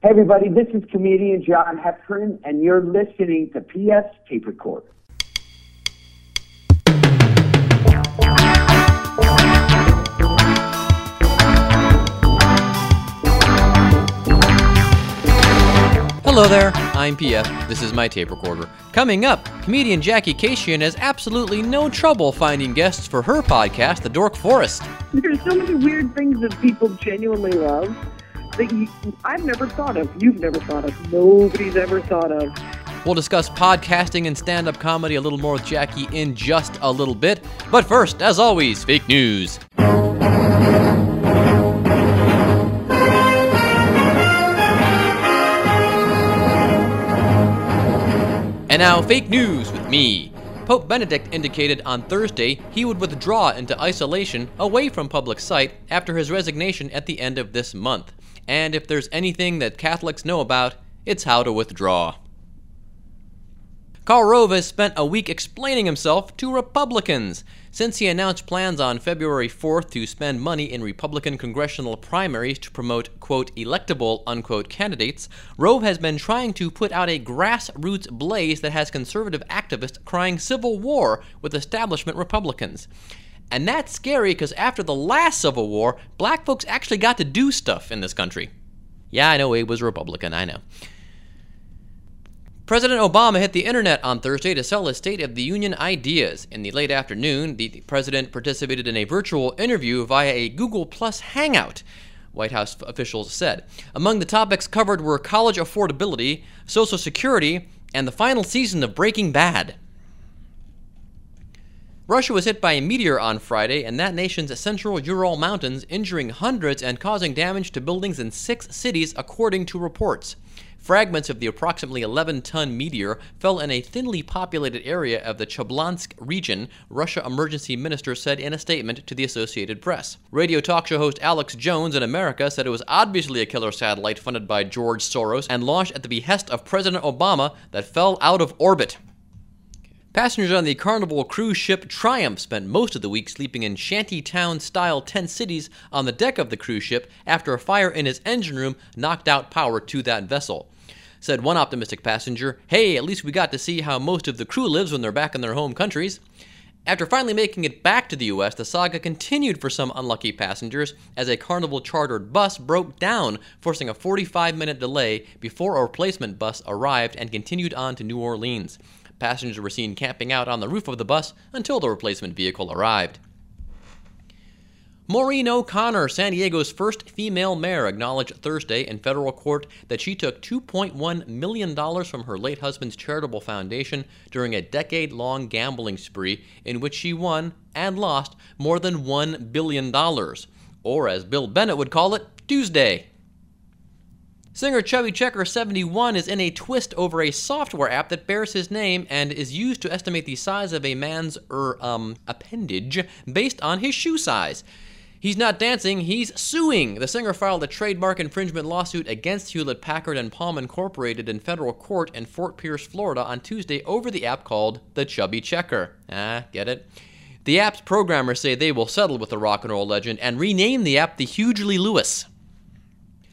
Hey everybody, this is comedian John Heffron, and you're listening to PF Tape Recorder. Hello there, I'm PF. This is my tape recorder. Coming up, comedian Jackie Kashian has absolutely no trouble finding guests for her podcast, The Dork Forest. There's so many weird things that people genuinely love that you, I've never thought of. You've never thought of. Nobody's ever thought of. We'll discuss podcasting and stand up comedy a little more with Jackie in just a little bit. But first, as always, fake news. And now, fake news with me. Pope Benedict indicated on Thursday he would withdraw into isolation away from public sight after his resignation at the end of this month. And if there's anything that Catholics know about, it's how to withdraw. Karl Rove has spent a week explaining himself to Republicans. Since he announced plans on February 4th to spend money in Republican congressional primaries to promote, quote, electable, unquote, candidates, Rove has been trying to put out a grassroots blaze that has conservative activists crying civil war with establishment Republicans. And that's scary because after the last Civil War, black folks actually got to do stuff in this country. Yeah, I know Abe was Republican, I know. President Obama hit the internet on Thursday to sell his State of the Union ideas. In the late afternoon, the president participated in a virtual interview via a Google Plus Hangout. White House officials said. Among the topics covered were college affordability, Social Security, and the final season of Breaking Bad. Russia was hit by a meteor on Friday in that nation's central Ural Mountains, injuring hundreds and causing damage to buildings in six cities, according to reports. Fragments of the approximately 11 ton meteor fell in a thinly populated area of the Chelyabinsk region, Russia emergency minister said in a statement to the Associated Press. Radio talk show host Alex Jones in America said it was obviously a killer satellite funded by George Soros and launched at the behest of President Obama that fell out of orbit. Passengers on the Carnival cruise ship Triumph spent most of the week sleeping in shantytown style tent cities on the deck of the cruise ship after a fire in its engine room knocked out power to that vessel. Said one optimistic passenger, Hey, at least we got to see how most of the crew lives when they're back in their home countries. After finally making it back to the US, the saga continued for some unlucky passengers as a Carnival chartered bus broke down, forcing a 45 minute delay before a replacement bus arrived and continued on to New Orleans. Passengers were seen camping out on the roof of the bus until the replacement vehicle arrived. Maureen O'Connor, San Diego's first female mayor, acknowledged Thursday in federal court that she took $2.1 million from her late husband's charitable foundation during a decade long gambling spree in which she won and lost more than $1 billion. Or, as Bill Bennett would call it, Tuesday. Singer Chubby Checker 71 is in a twist over a software app that bears his name and is used to estimate the size of a man's er, um, appendage based on his shoe size. He's not dancing, he's suing. The singer filed a trademark infringement lawsuit against Hewlett Packard and Palm Incorporated in federal court in Fort Pierce, Florida on Tuesday over the app called the Chubby Checker. Ah, get it? The app's programmers say they will settle with the rock and roll legend and rename the app the Hugely Lewis.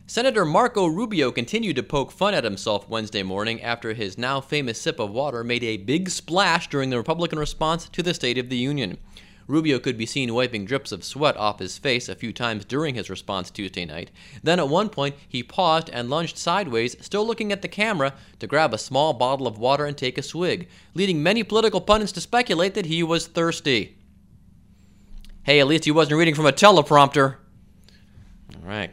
Senator Marco Rubio continued to poke fun at himself Wednesday morning after his now famous sip of water made a big splash during the Republican response to the State of the Union. Rubio could be seen wiping drips of sweat off his face a few times during his response Tuesday night. Then at one point, he paused and lunged sideways, still looking at the camera, to grab a small bottle of water and take a swig, leading many political pundits to speculate that he was thirsty. Hey, at least he wasn't reading from a teleprompter. All right.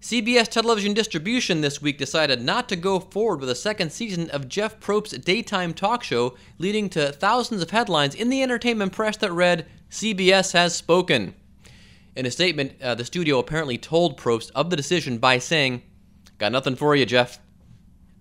CBS television distribution this week decided not to go forward with a second season of Jeff Probst's daytime talk show, leading to thousands of headlines in the entertainment press that read, CBS has spoken. In a statement, uh, the studio apparently told Probst of the decision by saying, Got nothing for you, Jeff.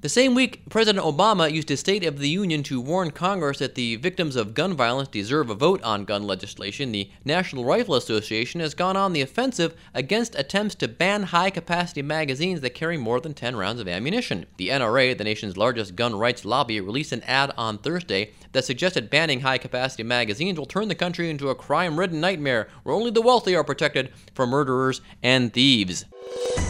The same week, President Obama used his State of the Union to warn Congress that the victims of gun violence deserve a vote on gun legislation. The National Rifle Association has gone on the offensive against attempts to ban high capacity magazines that carry more than 10 rounds of ammunition. The NRA, the nation's largest gun rights lobby, released an ad on Thursday that suggested banning high capacity magazines will turn the country into a crime ridden nightmare where only the wealthy are protected from murderers and thieves.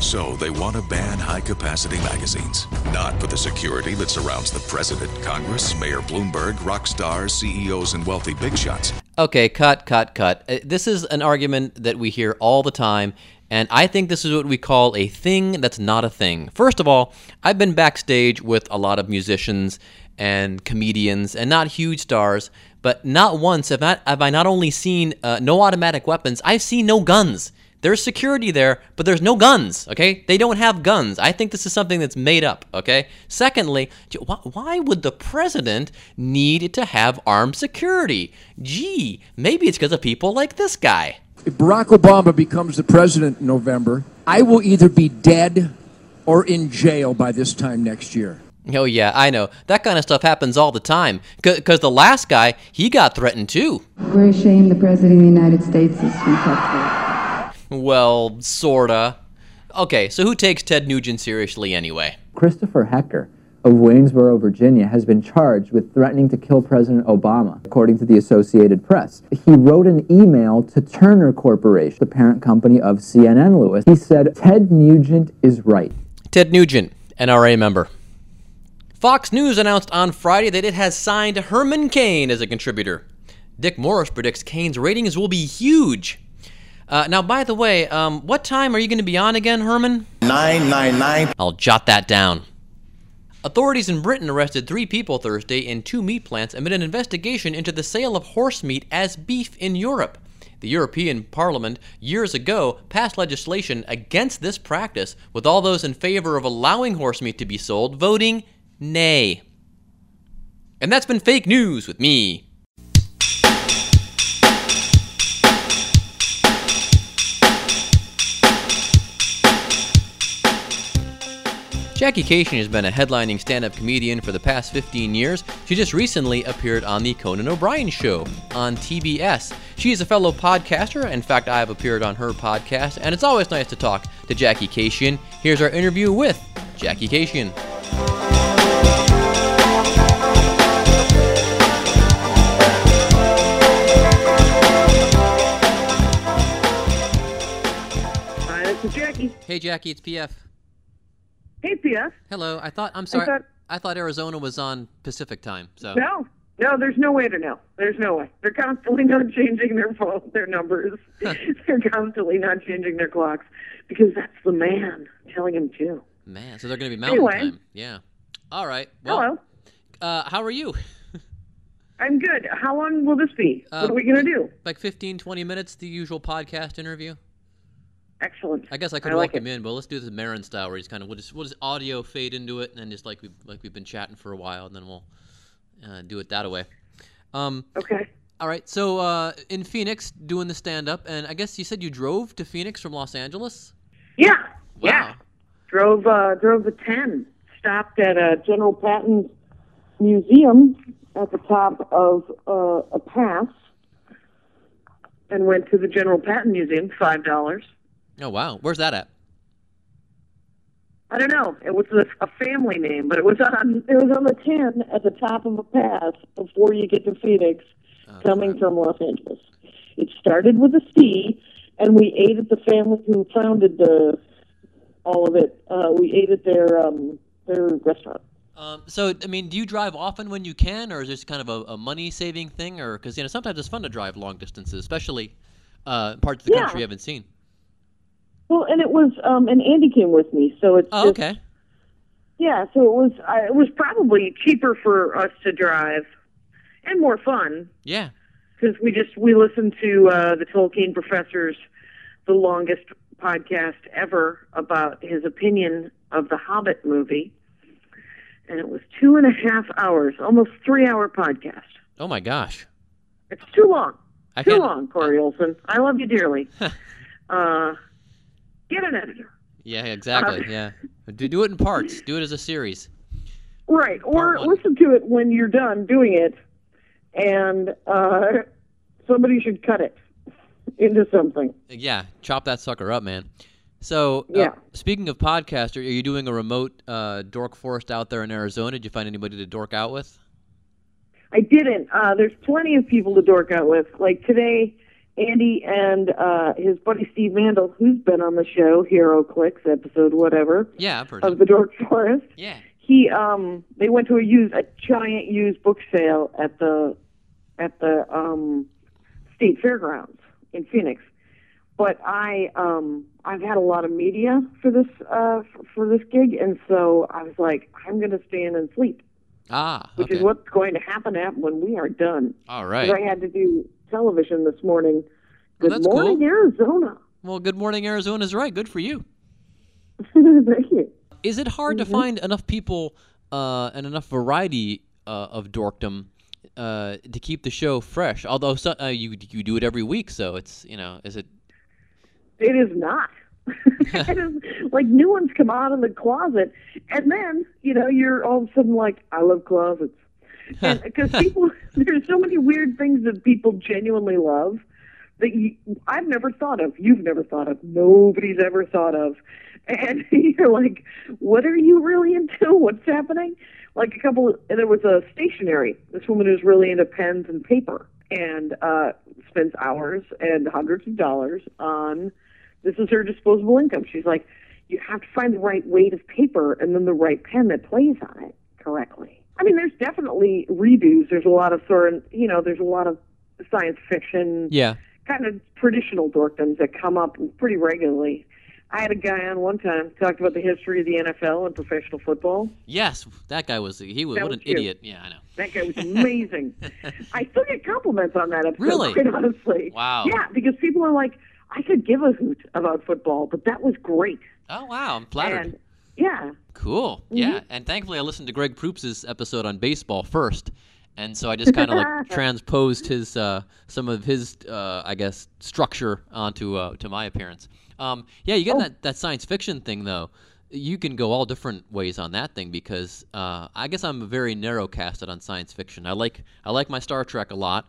So they want to ban high capacity magazines. Not for the security that surrounds the president, Congress, Mayor Bloomberg, rock stars, CEOs, and wealthy big shots. Okay, cut, cut, cut. Uh, This is an argument that we hear all the time, and I think this is what we call a thing that's not a thing. First of all, I've been backstage with a lot of musicians and comedians, and not huge stars, but not once have I, have I not only seen uh, no automatic weapons, I've seen no guns. There's security there, but there's no guns, okay? They don't have guns. I think this is something that's made up, okay? Secondly, why would the president need to have armed security? Gee, maybe it's because of people like this guy. If Barack Obama becomes the president in November, I will either be dead or in jail by this time next year. Oh, yeah, I know. That kind of stuff happens all the time. Because the last guy, he got threatened too. We're ashamed the President of the United States is from Texas. Well, sorta. Okay, so who takes Ted Nugent seriously anyway? Christopher Hecker of Waynesboro, Virginia, has been charged with threatening to kill President Obama, according to the Associated Press. He wrote an email to Turner Corporation, the parent company of CNN Lewis. He said, Ted Nugent is right. Ted Nugent, NRA member. Fox News announced on Friday that it has signed Herman Cain as a contributor. Dick Morris predicts Cain's ratings will be huge. Uh, now, by the way, um, what time are you going to be on again, Herman? 999. I'll jot that down. Authorities in Britain arrested three people Thursday in two meat plants amid an investigation into the sale of horse meat as beef in Europe. The European Parliament years ago passed legislation against this practice, with all those in favor of allowing horse meat to be sold voting nay. And that's been fake news with me, Jackie Kashian has been a headlining stand up comedian for the past 15 years. She just recently appeared on The Conan O'Brien Show on TBS. She is a fellow podcaster. In fact, I have appeared on her podcast, and it's always nice to talk to Jackie Kashian. Here's our interview with Jackie Kashian. Hi, this is Jackie. Hey, Jackie, it's PF. Hey, P.F. Hello. I thought, I'm sorry, thought- I thought Arizona was on Pacific time. So. No, no, there's no way to know. There's no way. They're constantly not changing their phone, their numbers. They're constantly not changing their clocks because that's the man telling them to. Man, so they're going to be mountain Anyway. time. Yeah. All right. Well, Hello. Uh, how are you? I'm good. How long will this be? Uh, what are we going to do? Like 15, 20 minutes, the usual podcast interview? Excellent. I guess I could I like walk him it. in, but let's do the Marin style, where he's kind of we'll just we'll just audio fade into it, and then just like we like we've been chatting for a while, and then we'll uh, do it that way. Um, Okay. all right. So uh, in Phoenix, doing the stand up, and I guess you said you drove to Phoenix from Los Angeles. Yeah. Wow. Yeah. Drove uh, drove the ten. Stopped at a General Patton's museum at the top of uh, a pass, and went to the General Patton Museum. Five dollars. Oh wow, where's that at? I don't know. It was a, a family name, but it was on it was on the ten at the top of a pass before you get to Phoenix, coming from Los Angeles. It started with a C, and we ate at the family who founded the all of it. Uh, we ate at their um, their restaurant. Um, so I mean, do you drive often when you can, or is this kind of a, a money saving thing, or because you know sometimes it's fun to drive long distances, especially uh, parts of the Yeah. country you haven't seen. Well, and it was um, and Andy came with me, so it's Oh, just, okay. yeah. So it was I, it was probably cheaper for us to drive, and more fun. Yeah. because we just we listened to uh, the Tolkien professor's the longest podcast ever about his opinion of the Hobbit movie, and it was two and a half hours, almost three hour podcast. Oh my gosh. It's too long, I too long, Corey Olsen. I love you dearly. uh, get an editor, Yeah, exactly. yeah. Do do it in parts. Do it as a series. right? Or listen to it when you're done doing it, and uh, somebody should cut it into something. Yeah, chop that sucker up, man. So, uh, Yeah. speaking of podcast, are are you doing a remote uh, dork forest out there in Arizona? Did you find anybody to dork out with? I didn't. Uh, there's plenty of people to dork out with. Like today, Andy and uh, his buddy Steve Mandel, who's been on the show, HeroClix episode, whatever, Yeah, I've heard of of the Dork Forest. Yeah. He um they went to a used a giant used book sale at the at the um state fairgrounds in Phoenix. But I um I've had a lot of media for this uh for this gig and so I was like I'm going to stand and sleep, Ah, which is what's going to happen at when we are done. All right. I had to do television this morning. Good that's morning, cool. Arizona. Well, Good Morning Arizona is right. Good for you. Thank you. Is it hard Mm-hmm. to find enough people uh, and enough variety uh, of dorkdom uh, to keep the show fresh? Although so, uh, you you do it every week, so it's you know, is it? It is not. it is like new ones come out of the closet, and then you know you're all of a sudden like, I love closets, because people there's so many weird things that people genuinely love that you, I've never thought of, you've never thought of, nobody's ever thought of, and you're like, what are you really into? What's happening? Like a couple, and there was a stationery. This woman who's really into pens and paper, and uh, spends hours and hundreds of dollars on this is her disposable income. She's like, you have to find the right weight of paper and then the right pen that plays on it correctly. I mean, there's definitely redos. There's a lot of sort of, you know, there's a lot of science fiction, Yeah. kind of traditional dorkdoms that come up pretty regularly. I had a guy on one time talked about the history of the NFL and professional football. Yes, that guy was he was That what was an you. idiot. Yeah, I know. That guy was amazing. I still get compliments on that episode, Really? quite honestly. Wow. Yeah, because people are like, I could give a hoot about football, but that was great. Oh wow, I'm flattered. And yeah, Cool. Mm-hmm. Yeah, and thankfully I listened to Greg Proops' episode on baseball first, and so I just kind of like transposed his uh, some of his uh, I guess structure onto uh, to my appearance. Um, yeah, you get Oh. that that science fiction thing though. You can go all different ways on that thing because uh, I guess I'm very narrow casted on science fiction. I like I like my Star Trek a lot.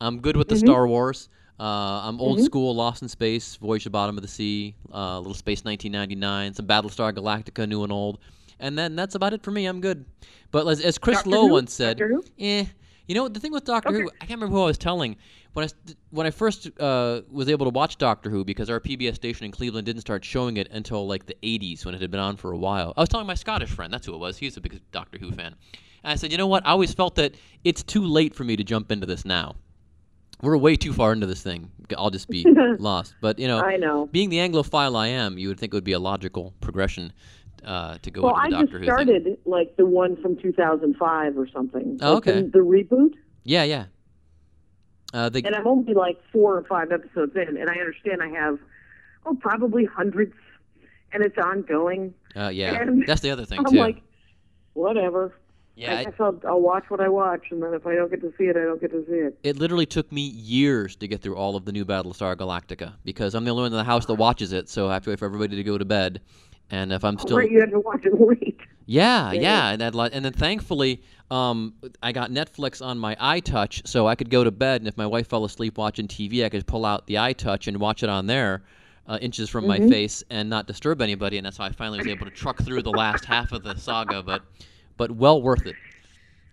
I'm good with the Mm-hmm. Star Wars. Uh, I'm old school, Lost in Space, Voyage to the Bottom of the Sea, uh, Little Space 1999, some Battlestar Galactica, new and old, and then that's about it for me. I'm good. But as, as Chris Doctor Lowe Who? once said, eh. You know the thing with Doctor Okay. Who, I can't remember who I was telling when I when I first uh, was able to watch Doctor Who because our PBS station in Cleveland didn't start showing it until like the 80s when it had been on for a while. I was telling my Scottish friend, that's who it was. He's a big Doctor Who fan. And I said, you know what? I always felt that it's too late for me to jump into this now. We're way too far into this thing. I'll just be lost. But you know, I know. being the Anglophile I am, you would think it would be a logical progression uh, to go Well, into I the just Doctor Who thing. started like the one from 2005 or something. Oh, Like, the- okay. The, reboot, Yeah, yeah. Uh, they, and I'm only like four or five episodes in, and I understand I have, oh, probably hundreds, and it's ongoing. uh, yeah, and that's the other thing I'm too. like, whatever. Yeah, I I- guess I'll, watch what I watch, and then if I don't get to see it, I don't get to see it. it literally took me years to get through all of the new Battlestar Galactica because I'm the only one in the house that watches it, so I have to wait for everybody to go to bed. And if I'm still Right, you had to watch it late. Yeah, yeah, and that, and then thankfully, um, I got Netflix on my iTouch, so I could go to bed, and if my wife fell asleep watching TV, I could pull out the iTouch and watch it on there, uh, inches from Mm-hmm. my face, and not disturb anybody. And that's how I finally was able to truck through the last half of the saga. But, but well worth it.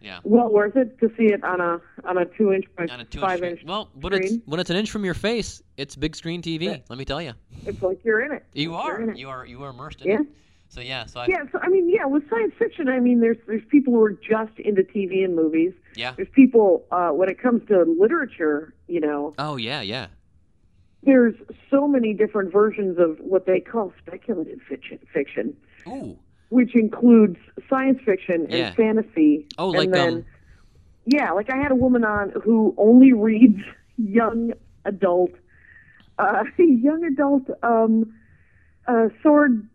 Yeah. Well worth it to see it on a on a two inch by On a two five inch. inch. Well, when it's when it's an inch from your face, it's big screen TV. Let me tell you, It's like you're in it. you You're it. you are you are immersed in Yeah. it. So yeah, so I, Yeah, so I mean, yeah, with science fiction, I mean, there's there's people who are just into TV and movies. yeah. There's people uh, when it comes to literature, you know, Oh yeah, yeah. there's so many different versions of what they call speculative fiction, fiction Ooh. Which includes science fiction and Yeah. fantasy. Oh, and then, um, yeah, like I had a woman on who only reads young adult, uh, young adult um, uh, sword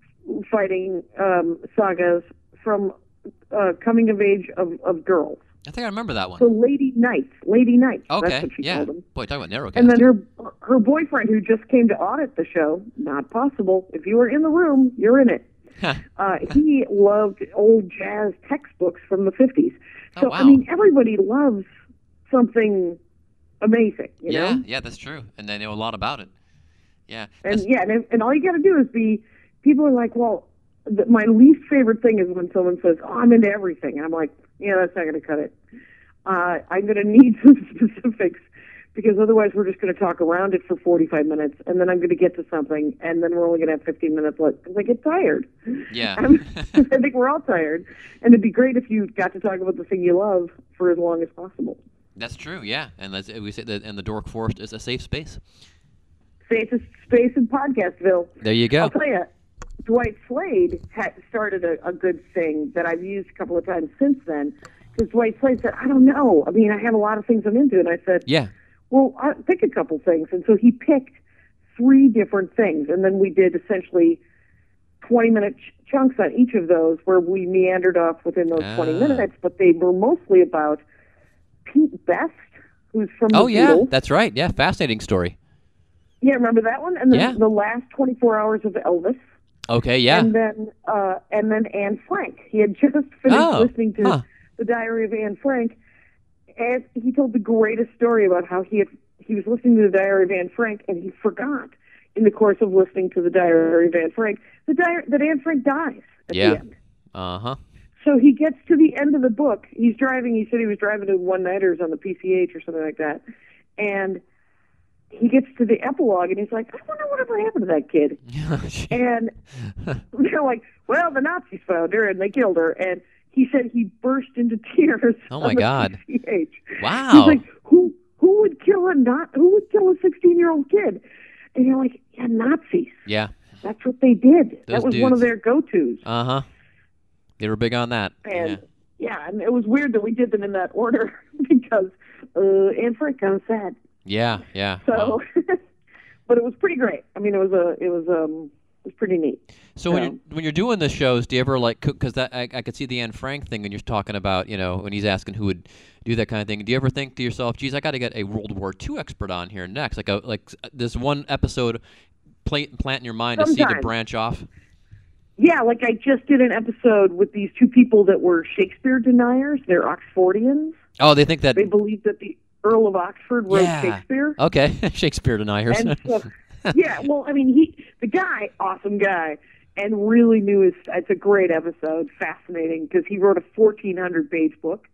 fighting um, sagas from uh, coming of age of, of girls. I think I remember that one. So Lady Knights, Lady Knights. Okay. That's what she yeah. called them. Boy, talk about narrow And then her her boyfriend, who just came to audit the show, not possible. If you were in the room, you're in it. Uh, he loved old jazz textbooks from the 50s. So, Oh, wow. I mean, everybody loves something amazing, you yeah, know? yeah, that's true. And they know a lot about it. Yeah. And that's- yeah, and, and all you got to do is be, people are like, well, th- my least favorite thing is when someone says, oh, I'm into everything. And I'm like, yeah, that's not going to cut it. Uh, I'm going to need some specifics because otherwise we're just going to talk around it for 45 minutes, and then I'm going to get to something, and then we're only going to have 15 minutes left because I get tired. Yeah. I'm- think we're all tired, and it'd be great if you got to talk about the thing you love for as long as possible. That's true. Yeah, and that's, we say that, and the Dork Forest is a safe space. Safest space in Podcastville. There you go. I'll tell you, Dwight Slade had started a, a good thing that I've used a couple of times since then. Because Dwight Slade said, I don't know. I mean, I have a lot of things I'm into. And I said, Yeah. Well, I'll pick a couple things. And so he picked three different things. And then we did essentially 20 minute ch- chunks on each of those where we meandered off within those 20 Ah. minutes. But they were mostly about Pete Best, who's from Oh yeah, Beatles. that's right. Yeah, fascinating story. Yeah, remember that one? And then Yeah. the last 24 hours of Elvis. Okay, yeah. And then uh, and then Anne Frank. He had just finished Oh, listening to huh. the Diary of Anne Frank, and he told the greatest story about how he had he was listening to the Diary of Anne Frank and he forgot in the course of listening to the Diary of Anne Frank the diary, that Anne Frank dies at Yeah. the end. Uh huh. So he gets to the end of the book. He's driving. He said he was driving to one nighters on the PCH or something like that, and he gets to the epilogue and he's like, I wonder whatever happened to that kid. And they're like, well, the Nazis found her and they killed her. And he said he burst into tears. Oh, my God. PCH. Wow. He's like, who who would kill a not who would kill a sixteen year old kid? And you're like, yeah, Nazis. yeah. That's what they did. Those that was one of their go tos. Uh huh. They were big on that. And yeah. yeah. and it was weird that we did them in that order because uh, Anne Frank kind of sad. Yeah. Yeah. So, Wow. but it was pretty great. I mean, it was a it was um was pretty neat. So when you're when you're doing the shows, do you ever like cook? because that I, I could see the Anne Frank thing, and you're talking about you know when he's asking who would do that kind of thing. Do you ever think to yourself, "Geez, I got to get a World War II expert on here next"? Like a like uh, this one episode, plant plant in your mind to see to branch off. Yeah, like I just did an episode with these two people that were Shakespeare deniers. They're Oxfordians. Oh, they think that. They believe that the Earl of Oxford wrote Yeah. Shakespeare. Okay, Shakespeare deniers. And so, yeah, well, I mean, he, the guy, awesome guy, and really knew his. It's a great episode, fascinating because he wrote a 1,400 page book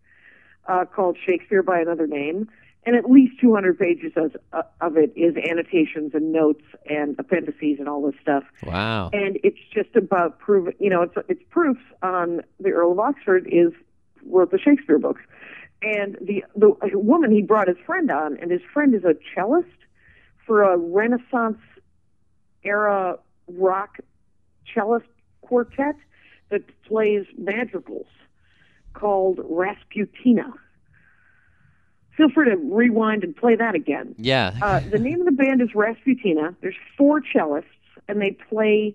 uh, called Shakespeare by Another Name, and at least 200 pages of, uh, of it is annotations and notes and appendices and all this stuff. wow. And it's just about proving, you know, it's it's proofs on the Earl of Oxford is wrote the Shakespeare books, and the the woman he brought his friend on, and his friend is a cellist for a Renaissance era rock cellist quartet that plays madrigals called Rasputina. Feel free to rewind and play that again. Yeah. Uh, the name of the band is Rasputina. There's four cellists, and they play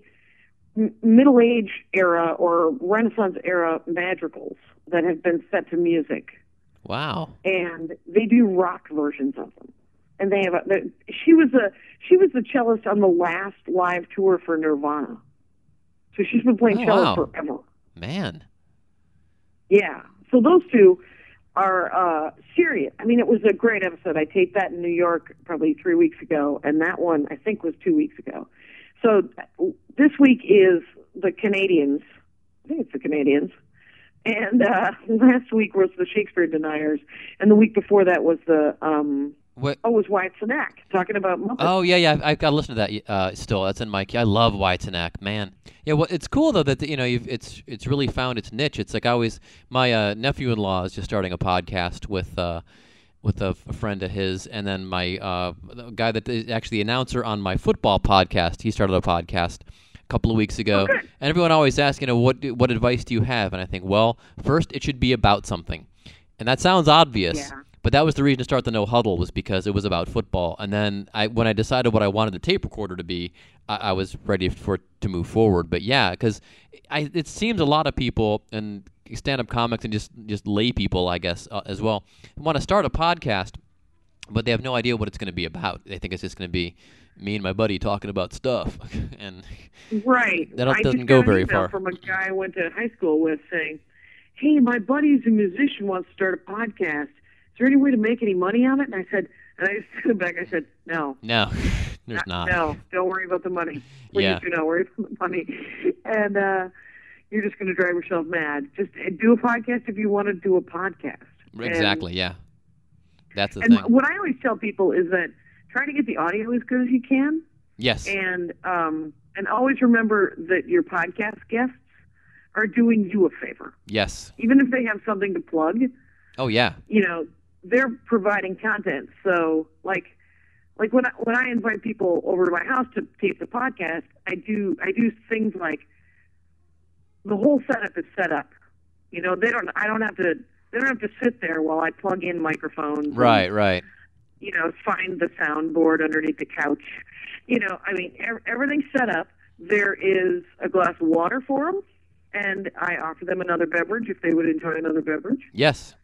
m- Middle Age era or Renaissance era madrigals that have been set to music, wow. and they do rock versions of them. And they have a. She was a she was the cellist on the last live tour for Nirvana, so she's been playing Oh, cello wow. forever. Man. Yeah. So those two are uh, serious. I mean, it was a great episode. I taped that in New York probably three weeks ago, and that one I think was two weeks ago. So this week is the Canadians. I think it's the Canadians. And uh, last week was the Shakespeare deniers, and the week before that was the um, What? oh, it was Wyatt Cenac talking about Muppets. Oh yeah, yeah. I've, I've got to listen to that. Uh, still, that's in my. I love Wyatt Cenac, man. Yeah, well, it's cool though that you know you've, it's it's really found its niche. It's like I always my uh, nephew-in-law is just starting a podcast with uh, with a, a friend of his, and then my uh, the guy that is actually the announcer on my football podcast. He started a podcast a couple of weeks ago, and everyone always asks, you know, what what advice do you have? And I think, well, first it should be about something, and that sounds obvious. Yeah. But that was the reason to start the no huddle was because it was about football. And then I, when I decided what I wanted the tape recorder to be, I, I was ready for it to move forward. But yeah, because it seems a lot of people and stand-up comics and just just lay people, I guess, uh, as well, want to start a podcast, but they have no idea what it's going to be about. They think it's just going to be me and my buddy talking about stuff, and Right. That I doesn't go very far. From a guy I went to high school with saying, "Hey, my buddy's a musician wants to start a podcast. Is there any way to make any money on it?" And I said, and I just sent back. I said, "No, no, there's not. no, don't worry about the money. Please Yeah. do not worry about the money." And uh, you're just going to drive yourself mad. Just uh, do a podcast if you want to do a podcast. And Exactly. Yeah. That's the and thing. what I always tell people is that try to get the audio as good as you can, Yes. and um, and always remember that your podcast guests are doing you a favor, yes. even if they have something to plug. Oh yeah. you know they're providing content so like like when I, when I invite people over to my house to tape the podcast I do I do things like the whole setup is set up you know they don't I don't have to they don't have to sit there while I plug in microphones and, Right. Right. you know find the soundboard underneath the couch you know I mean ev- everything's set up there is a glass of water for them and I offer them another beverage if they would enjoy another beverage Yes.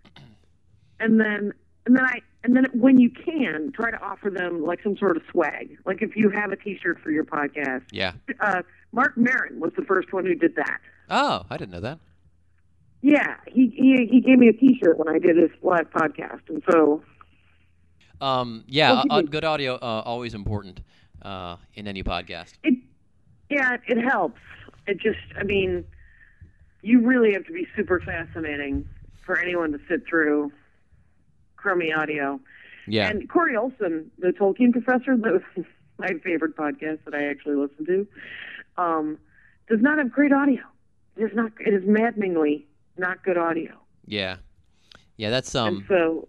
And then and then I and then when you can try to offer them like some sort of swag. Like if you have a T-shirt for your podcast. Yeah. Uh, Marc Maron was the first one who did that. Oh, I didn't know that. Yeah, he he he gave me a T-shirt when I did his live podcast, and so Um, yeah, Well, uh, uh, good audio uh, always important uh, in any podcast. it yeah it helps. It just I mean, you really have to be super fascinating for anyone to sit through crummy audio. Yeah. And Corey Olsen, the Tolkien professor, that was my favorite podcast that I actually listen to, um, does not have great audio. It is not. It is maddeningly not good audio, yeah. Yeah. That's and um. so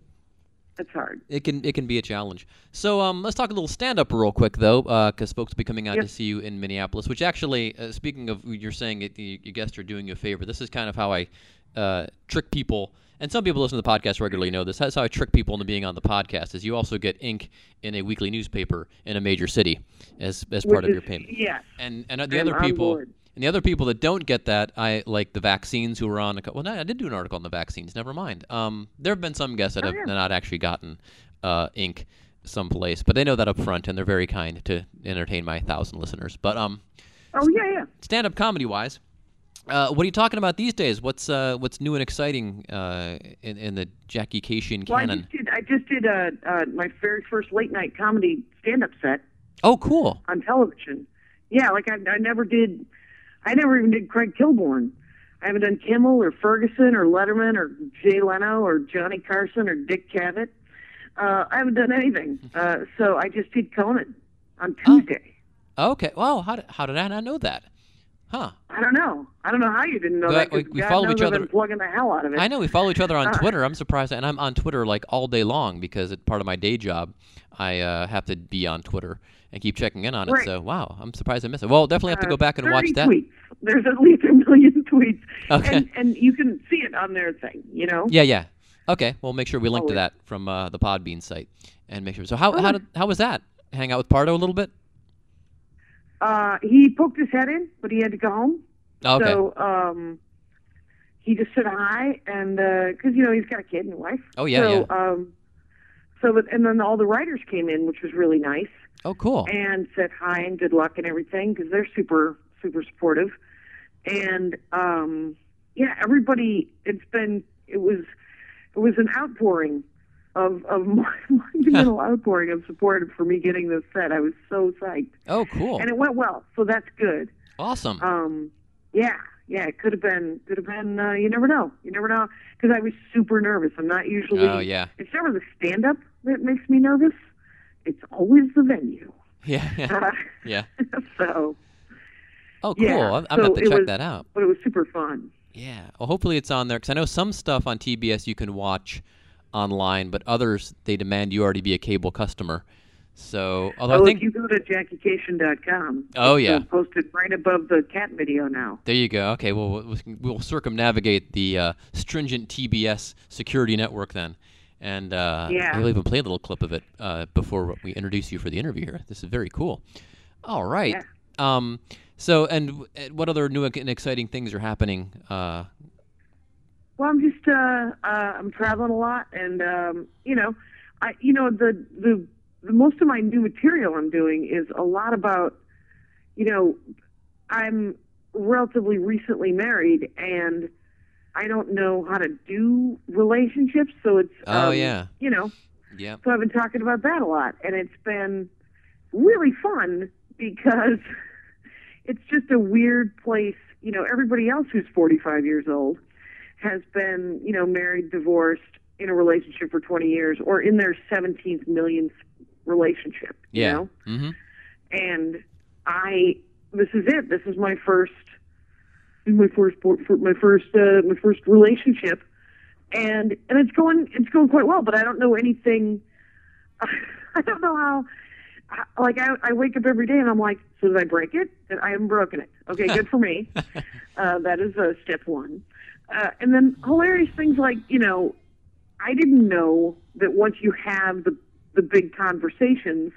it's hard. It can it can be a challenge. So um, let's talk a little stand up real quick though, because folks will be coming out Yep. to see you in Minneapolis. Which actually, uh, speaking of, you're saying it, you, your guests are doing you a favor. This is kind of how I uh, trick people. And some people listen to the podcast regularly know this. That's how I trick people into being on the podcast. Is you also get ink in a weekly newspaper in a major city as as part Which of your payment. Yes. And and the I'm other people and the other people that don't get that, I like the vaccines who were on. A, well, no, I did do an article on the vaccines. Never mind. Um, there have been some guests that Oh, have yeah. not actually gotten uh, ink someplace, but they know that up front, and they're very kind to entertain my thousand listeners. But um, Oh yeah, yeah. stand-up comedy wise, uh, what are you talking about these days? What's uh, what's new and exciting uh, in, in the Jackie Kashian Well, I canon? just did. I just did uh, uh, my very first late night comedy stand up set Oh, cool. on television. Yeah, like I, I never did. I never even did Craig Kilborn. I haven't done Kimmel or Ferguson or Letterman or Jay Leno or Johnny Carson or Dick Cavett. Uh, I haven't done anything. Uh, so I just did Conan on Tuesday. Okay. Well, how did, how did I not know that? Huh. I don't know. I don't know how you didn't know Well, that. we- we follow each other- plugging the hell out of it. I know we follow each other on Uh, Twitter. I'm surprised, and I'm on Twitter like all day long because it's part of my day job. I uh, have to be on Twitter and keep checking in on it. Right. So wow, I'm surprised I missed it. Well, definitely have to Uh, go back and 30 watch that. Tweets. There's at least a million tweets. Okay. And, and you can see it on their thing, you know? Yeah, yeah. Okay, we'll make sure we link to that from uh, the Podbean site and make sure. So how how did how was that? Hang out with Pardo a little bit. Uh, he poked his head in, but he had to go home. Okay. So um, he just said hi, and because you know he's got a kid and a wife. Oh, yeah, So yeah. um, so but, and then all the writers came in, which was really nice, oh, cool. and said hi and good luck and everything because they're super super supportive. And um, yeah, everybody. It's been it was it was an outpouring of of monumental outpouring of support for me getting this set. I was so psyched, Oh, cool. and it went well. So that's good. Awesome. Um, yeah, yeah, it could have been, could have been. Uh, you never know. You never know because I was super nervous. I'm not usually. Oh, yeah. It's never the stand up that makes me nervous. It's always the venue. Yeah. Yeah. yeah. so, Oh, cool. yeah. I'm, I'm so have to check was, that out. But it was super fun. Yeah. Well, hopefully it's on there because I know some stuff on TBS you can watch online, but others they demand you already be a cable customer. So, although oh, I think if you go to JackieKashian.com, Oh, uh, yeah. posted right above the cat video now. there you go. Okay, well we'll, we'll circumnavigate the uh, stringent TBS security network then, and uh, Yeah. we'll even play a little clip of it uh, before we introduce you for the interview here. This is very cool. All right. Um. So, and uh, what other new and exciting things are happening? Well, I'm just uh, uh, I'm traveling a lot, and um, you know, I you know the, the the most of my new material I'm doing is a lot about, you know, I'm relatively recently married, and I don't know how to do relationships, so it's Oh, um, yeah. you know, yeah. so I've been talking about that a lot, and it's been really fun because it's just a weird place. You know, everybody else who's 45 years old has been, you know, married, divorced, in a relationship for 20 years or in their 17th millionth relationship. Yeah. You know? Mm-hmm. and I this is it. This is my first my first my first uh, my first relationship, and and it's going it's going quite well. But I don't know anything. I don't know how. Like I, I wake up every day and I'm like, so did I break it? I haven't broken it. Okay, good for me. uh, that is uh, step one. Uh, and then hilarious things like you know, I didn't know that once you have the the big conversations,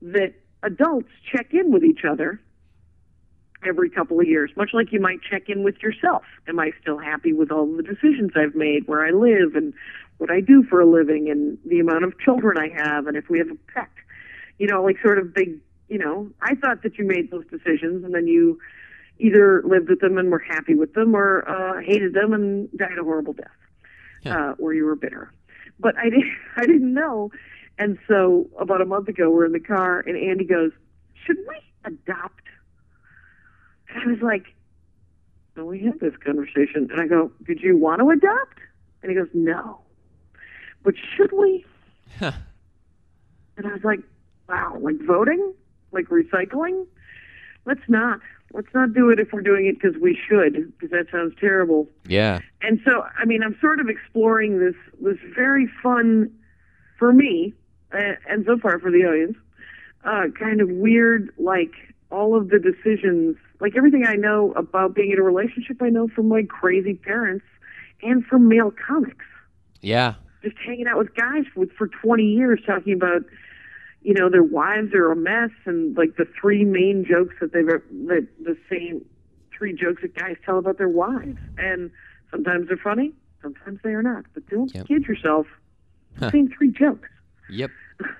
that adults check in with each other every couple of years, much like you might check in with yourself. Am I still happy with all the decisions I've made, where I live, and what I do for a living, and the amount of children I have, and if we have a pet? You know, like sort of big, you know, I thought that you made those decisions and then you either lived with them and were happy with them or uh, hated them and died a horrible death, Yeah. uh, or you were bitter. But I didn't, I didn't know. And so about a month ago, we're in the car, and Andy goes, "Should we adopt?" And I was like, "No, we had this conversation." And I go, "Did you want to adopt?" And he goes, "No." But should we? Huh. And I was like, "Wow, like voting, like recycling? Let's not. Let's not do it if we're doing it because we should, because that sounds terrible." Yeah. and so I mean I'm sort of exploring this this very fun for me uh, and so far for the audience uh, kind of weird like all of the decisions like everything I know about being in a relationship I know from my crazy parents and from male comics Yeah. just hanging out with guys for for 20 years talking about you know their wives are a mess and like the three main jokes that they've that the same three jokes that guys tell about their wives and sometimes they're funny sometimes they are not but don't Yep. kid yourself same three jokes Yep.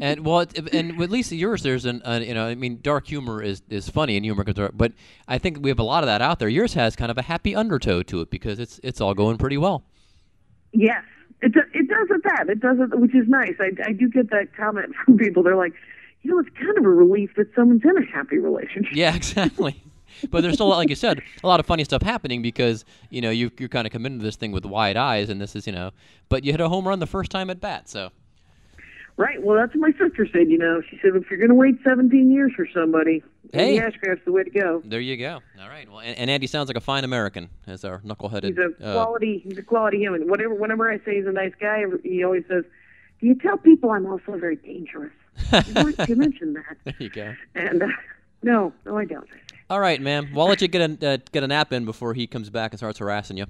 And well, it, and with Lisa, yours, there's an, uh, you know, I mean, dark humor is, is funny and humor dark, but I think we have a lot of that out there. Yours has kind of a happy undertow to it because it's it's all going pretty well. yes it, it does at that. It does it which is nice. I, I do get that comment from people. They're like you know it's kind of a relief that someone's in a happy relationship. Yeah, exactly. but there's still, like you said, a lot of funny stuff happening because you know you you're kind of committed to this thing with wide eyes, and this is you know, but you hit a home run the first time at bat, so Right. Well, that's what my sister said. You know, she said if you're going to wait 17 years for somebody, Hey. Andy Ashcraft's the way to go. there you go. All right. Well, and, and Andy sounds like a fine American, as our knuckleheaded. He's a uh, quality. He's a quality human. Whatever. Whenever I say he's a nice guy, he always says, "Do you tell people I'm also very dangerous?" you you mentioned that, there you go. and uh, no, no, I don't. All right, ma'am. Well, I'll let you get a uh, get a nap in before he comes back and starts harassing you,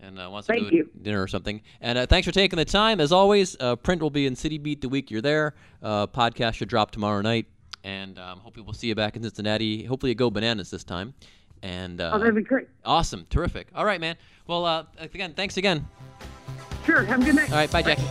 and uh, wants to Thank do you. dinner or something. And uh, thanks for taking the time. As always, uh, print will be in City Beat the week you're there. Uh, podcast should drop tomorrow night, and um, hopefully we'll see you back in Cincinnati. Hopefully you go bananas this time. And uh, Oh, that'd be great. awesome, terrific. All right, man. Well, uh, again, thanks again. Sure. Have a good night. All right, bye, Jackie.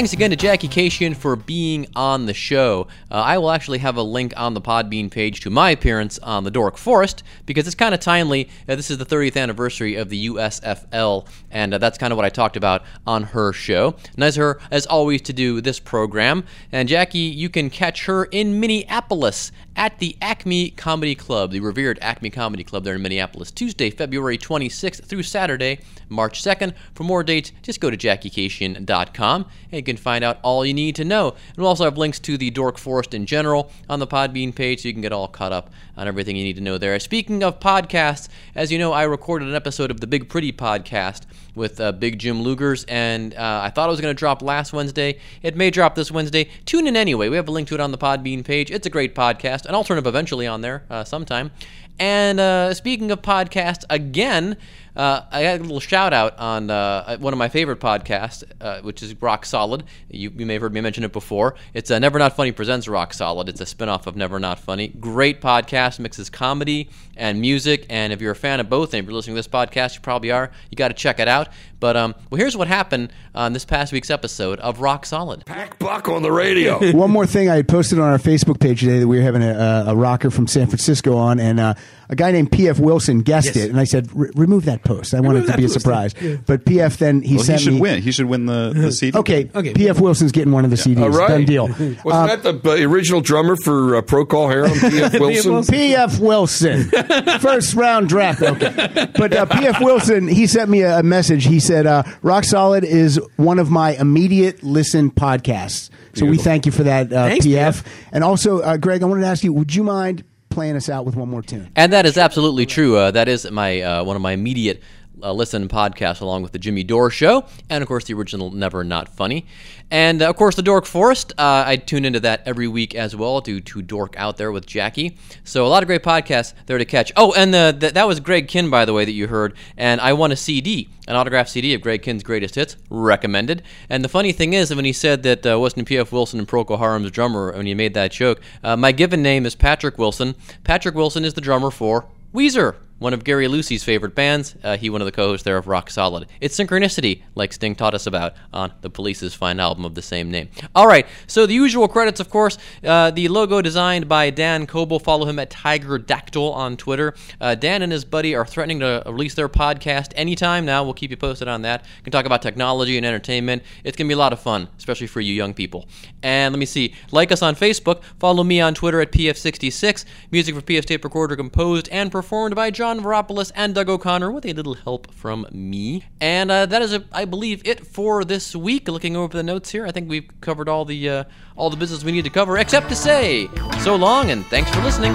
Thanks again to Jackie Kashian for being on the show. Uh, I will actually have a link on the Podbean page to my appearance on the Dork Forest because it's kind of timely. Uh, this is the 30th anniversary of the USFL, and uh, that's kind of what I talked about on her show. Nice her, as always, to do this program. And Jackie, you can catch her in Minneapolis at the Acme Comedy Club, the revered Acme Comedy Club there in Minneapolis, Tuesday, February 26th through Saturday, March 2nd. For more dates, just go to JackieKashian.com and you can find out all you need to know. And we'll also have links to the Dork Forest in general on the Podbean page so you can get all caught up on everything you need to know there. Speaking of podcasts, as you know, I recorded an episode of the Big Pretty podcast with uh, Big Jim Lugers, and uh, I thought it was going to drop last Wednesday. It may drop this Wednesday. Tune in anyway. We have a link to it on the Podbean page. It's a great podcast, and I'll turn up eventually on there uh, sometime. And uh, speaking of podcasts, again, uh, I got a little shout out on uh, one of my favorite podcasts, uh, which is Rock Solid. You, you, may have heard me mention it before. It's Never Not Funny Presents Rock Solid. It's a spinoff of Never Not Funny. Great podcast, mixes comedy and music. And if you're a fan of both, and if you're listening to this podcast, you probably are, you got to check it out. But um, well, here's what happened on this past week's episode of Rock Solid. Pack Buck on the radio. One more thing I posted on our Facebook page today that we were having a, a rocker from San Francisco on, and uh, a guy named P.F. Wilson guessed yes. it, and I said, remove that post. I remove want it to be a surprise. Yeah. But P.F. then he well, sent he should me, win. He should win the, the CD. Okay, okay. P.F. Wilson's getting one of the CDs. All right. Done deal. Wasn't uh, that the original drummer for uh, Procol Harum? P.F. Wilson. P.F. Wilson, first round draft. Okay, but uh, P.F. Wilson, he sent me a, message. He said, uh, "Rock Solid is one of my immediate listen podcasts." So Beautiful. we thank you for that, uh, Thanks, PF. And also, uh, Greg, I wanted to ask you, would you mind playing us out with one more tune. And that is absolutely true. Uh, that is my uh, one of my immediate uh, listen podcast, along with the Jimmy Dore Show, and of course the original Never Not Funny, and uh, of course the Dork Forest. Uh, I tune into that every week as well, due to Dork Out There with Jackie. So a lot of great podcasts there to catch. Oh, and the, the, that was Greg Kihn, by the way, that you heard, and I won a CD an autographed CD of Greg Kihn's greatest hits, recommended. And the funny thing is, when he said that uh, wasn't P.F. Wilson and Procol Harum's drummer when he made that joke, uh, my given name is Patrick Wilson. Patrick Wilson is the drummer for Weezer one of Gary Lucy's favorite bands. Uh, he, one of the co-hosts there of Rock Solid. It's synchronicity, like Sting taught us about on the Police's fine album of the same name. All right, so the usual credits, of course. Uh, the logo designed by Dan Coble. Follow him at Tiger Dactyl on Twitter. Uh, Dan and his buddy are threatening to release their podcast anytime now. We'll keep you posted on that. We can talk about technology and entertainment. It's gonna be a lot of fun, especially for you young people. And let me see. Like us on Facebook. Follow me on Twitter at PF66. Music for PF Tape Recorder composed and performed by John. John Veropoulos and Doug O'Connor with a little help from me. And uh, that is, I believe, it for this week. Looking over the notes here, I think we've covered all the uh, all the business we need to cover, except to say so long and thanks for listening.